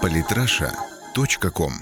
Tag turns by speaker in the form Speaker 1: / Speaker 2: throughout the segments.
Speaker 1: Политраша.ком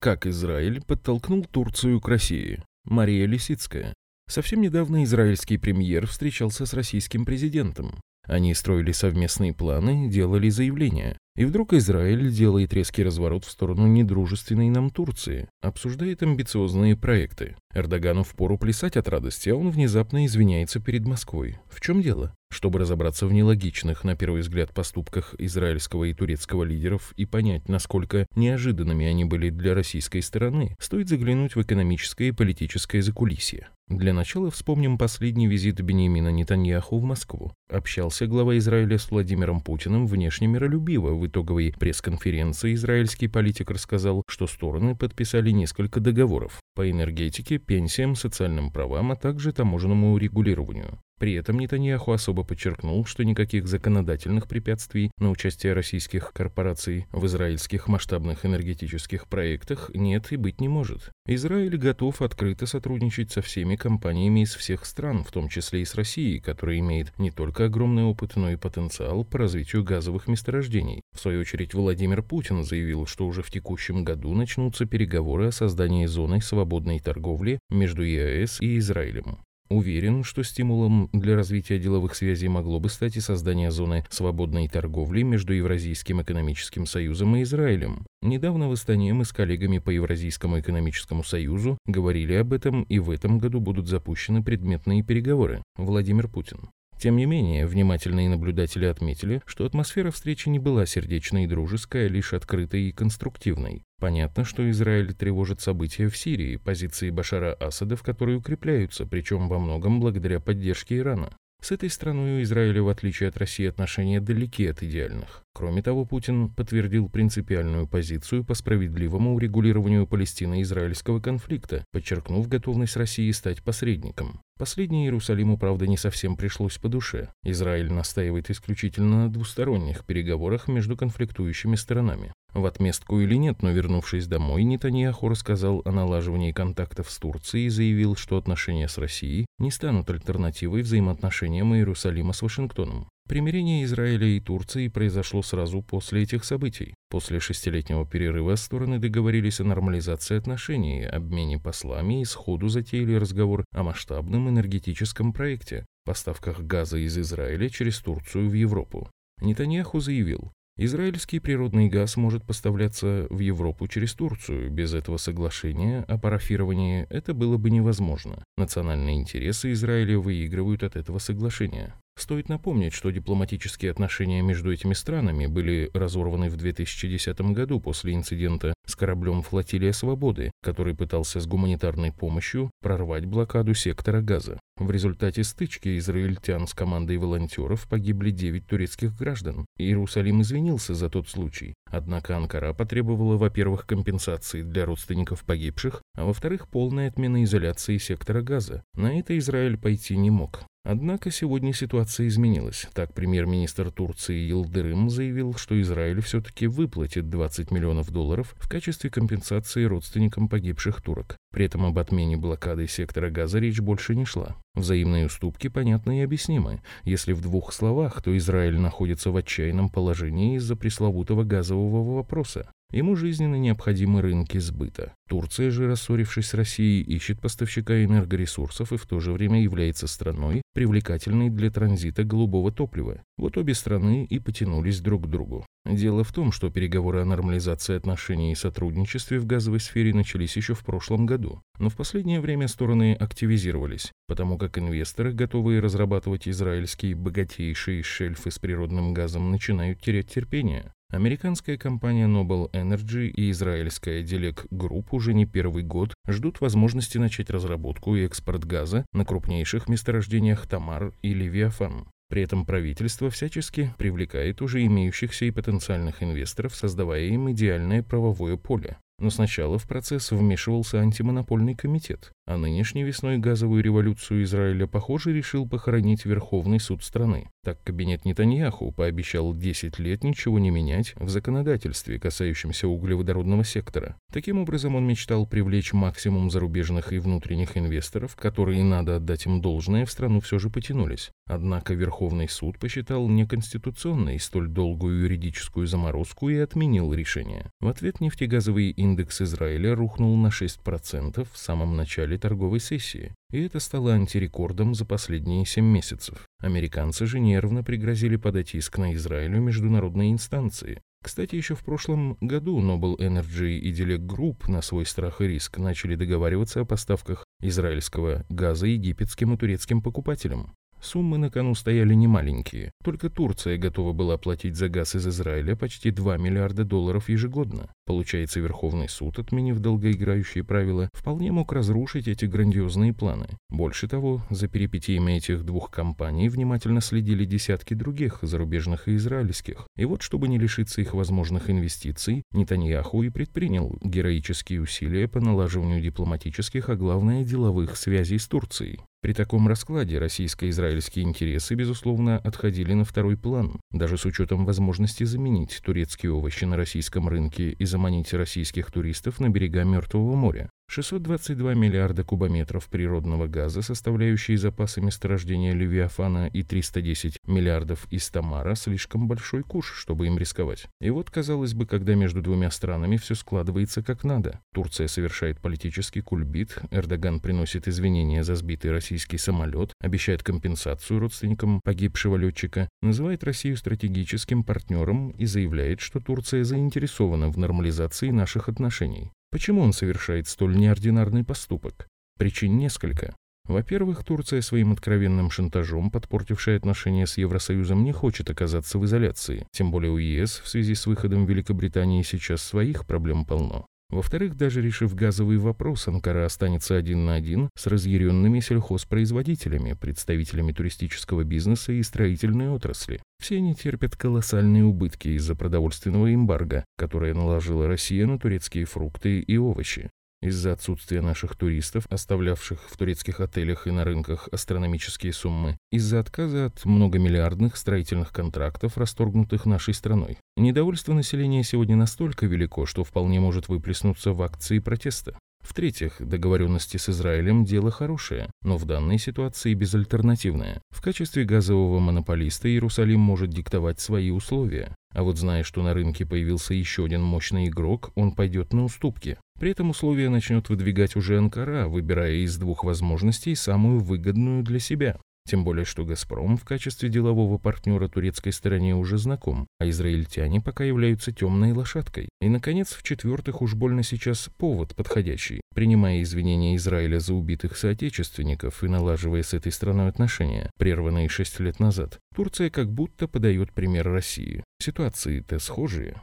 Speaker 2: Как Израиль подтолкнул Турцию к России. Мария Лисицкая. Совсем недавно израильский премьер встречался с российским президентом. Они строили совместные планы, делали заявления. И вдруг Израиль делает резкий разворот в сторону недружественной нам Турции, обсуждает амбициозные проекты. Эрдогану впору плясать от радости, а он внезапно извиняется перед Москвой. В чем дело? Чтобы разобраться в нелогичных, на первый взгляд, поступках израильского и турецкого лидеров и понять, насколько неожиданными они были для российской стороны, стоит заглянуть в экономическое и политическое закулисье. Для начала вспомним последний визит Бенемина Нетаньяху в Москву. Общался глава Израиля с Владимиром Путиным внешне миролюбиво. В итоговой пресс-конференции израильский политик рассказал, что стороны подписали несколько договоров по энергетике, пенсиям, социальным правам, а также таможенному урегулированию. При этом Нетаньяху особо подчеркнул, что никаких законодательных препятствий на участие российских корпораций в израильских масштабных энергетических проектах нет и быть не может. Израиль готов открыто сотрудничать со всеми компаниями из всех стран, в том числе и с Россией, которая имеет не только огромный опыт, но и потенциал по развитию газовых месторождений. В свою очередь Владимир Путин заявил, что уже в текущем году начнутся переговоры о создании зоны свободной торговли между ЕАЭС и Израилем. Уверен, что стимулом для развития деловых связей могло бы стать и создание зоны свободной торговли между Евразийским экономическим союзом и Израилем. Недавно в Астане мы с коллегами по Евразийскому экономическому союзу говорили об этом, и в этом году будут запущены предметные переговоры. Владимир Путин. Тем не менее, внимательные наблюдатели отметили, что атмосфера встречи не была сердечной и дружеской, а лишь открытой и конструктивной. Понятно, что Израиль тревожит события в Сирии, позиции Башара Асада в которой укрепляются, причем во многом благодаря поддержке Ирана. С этой страной у Израиля, в отличие от России, отношения далеки от идеальных. Кроме того, Путин подтвердил принципиальную позицию по справедливому урегулированию палестино-израильского конфликта, подчеркнув готовность России стать посредником. Последнее Иерусалиму, правда, не совсем пришлось по душе. Израиль настаивает исключительно на двусторонних переговорах между конфликтующими сторонами. В отместку или нет, но вернувшись домой, Нетаньяху рассказал о налаживании контактов с Турцией и заявил, что отношения с Россией не станут альтернативой взаимоотношениям Иерусалима с Вашингтоном. Примирение Израиля и Турции произошло сразу после этих событий. После шестилетнего перерыва стороны договорились о нормализации отношений, обмене послами и сходу затеяли разговор о масштабном энергетическом проекте – поставках газа из Израиля через Турцию в Европу. Нетаньяху заявил, Израильский природный газ может поставляться в Европу через Турцию. Без этого соглашения о парафировании это было бы невозможно. Национальные интересы Израиля выигрывают от этого соглашения. Стоит напомнить, что дипломатические отношения между этими странами были разорваны в 2010 году после инцидента с кораблем «Флотилия Свободы», который пытался с гуманитарной помощью прорвать блокаду сектора газа. В результате стычки израильтян с командой волонтеров погибли 9 турецких граждан. Иерусалим извинился за тот случай. Однако Анкара потребовала, во-первых, компенсации для родственников погибших, а во-вторых, полной отмены изоляции сектора газа. На это Израиль пойти не мог. Однако сегодня ситуация изменилась. Так, премьер-министр Турции Йылдырым заявил, что Израиль все-таки выплатит 20 миллионов долларов в качестве компенсации родственникам погибших турок. При этом об отмене блокады сектора газа речь больше не шла. Взаимные уступки понятны и объяснимы. Если в двух словах, то Израиль находится в отчаянном положении из-за пресловутого газового вопроса. Ему жизненно необходимы рынки сбыта. Турция же, рассорившись с Россией, ищет поставщика энергоресурсов и в то же время является страной, привлекательной для транзита голубого топлива. Вот обе страны и потянулись друг к другу. Дело в том, что переговоры о нормализации отношений и сотрудничестве в газовой сфере начались еще в прошлом году, но в последнее время стороны активизировались, потому как инвесторы, готовые разрабатывать израильские богатейшие шельфы с природным газом, начинают терять терпение. Американская компания Noble Energy и израильская Delec Group уже не первый год ждут возможности начать разработку и экспорт газа на крупнейших месторождениях Тамар и Левиафан. При этом правительство всячески привлекает уже имеющихся и потенциальных инвесторов, создавая им идеальное правовое поле. Но сначала в процесс вмешивался антимонопольный комитет, а нынешней весной газовую революцию Израиля, похоже, решил похоронить Верховный суд страны. Так кабинет Нетаньяху пообещал 10 лет ничего не менять в законодательстве, касающемся углеводородного сектора. Таким образом, он мечтал привлечь максимум зарубежных и внутренних инвесторов, которые, надо отдать им должное, в страну все же потянулись. Однако Верховный суд посчитал неконституционной столь долгую юридическую заморозку и отменил решение. В ответ нефтегазовый индекс Израиля рухнул на 6% в самом начале торговой сессии, и это стало антирекордом за последние 7 месяцев. Американцы же нервно пригрозили подать иск на Израилю международные инстанции. Кстати, еще в прошлом году Noble Energy и Delec Group на свой страх и риск начали договариваться о поставках израильского газа египетским и турецким покупателям. Суммы на кону стояли немаленькие. Только Турция готова была платить за газ из Израиля почти 2 миллиарда долларов ежегодно. Получается, Верховный суд, отменив долгоиграющие правила, вполне мог разрушить эти грандиозные планы. Больше того, за перипетиями этих двух компаний внимательно следили десятки других, зарубежных и израильских. И вот, чтобы не лишиться их возможных инвестиций, Нетаньяху и предпринял героические усилия по налаживанию дипломатических, а главное деловых связей с Турцией. При таком раскладе российско-израильские интересы, безусловно, отходили на второй план, даже с учетом возможности заменить турецкие овощи на российском рынке и заманить российских туристов на берега Мертвого моря. 622 миллиарда кубометров природного газа, составляющие запасы месторождения Левиафана, и 310 миллиардов из Тамара – слишком большой куш, чтобы им рисковать. И вот, казалось бы, когда между двумя странами все складывается как надо. Турция совершает политический кульбит, Эрдоган приносит извинения за сбитый российский самолет, обещает компенсацию родственникам погибшего летчика, называет Россию стратегическим партнером и заявляет, что Турция заинтересована в нормализации наших отношений. Почему он совершает столь неординарный поступок? Причин несколько. Во-первых, Турция своим откровенным шантажом, подпортившая отношения с Евросоюзом, не хочет оказаться в изоляции. Тем более у ЕС в связи с выходом Великобритании сейчас своих проблем полно. Во-вторых, даже решив газовый вопрос, Анкара останется один на один с разъяренными сельхозпроизводителями, представителями туристического бизнеса и строительной отрасли. Все они терпят колоссальные убытки из-за продовольственного эмбарго, которое наложила Россия на турецкие фрукты и овощи из-за отсутствия наших туристов, оставлявших в турецких отелях и на рынках астрономические суммы, из-за отказа от многомиллиардных строительных контрактов, расторгнутых нашей страной. Недовольство населения сегодня настолько велико, что вполне может выплеснуться в акции протеста. В-третьих, договоренности с Израилем – дело хорошее, но в данной ситуации безальтернативное. В качестве газового монополиста Иерусалим может диктовать свои условия. А вот зная, что на рынке появился еще один мощный игрок, он пойдет на уступки. При этом условия начнет выдвигать уже Анкара, выбирая из двух возможностей самую выгодную для себя. Тем более, что «Газпром» в качестве делового партнера турецкой стороне уже знаком, а израильтяне пока являются темной лошадкой. И, наконец, в-четвертых, уж больно сейчас повод подходящий. Принимая извинения Израиля за убитых соотечественников и налаживая с этой страной отношения, прерванные шесть лет назад, Турция как будто подает пример России. Ситуации-то схожие.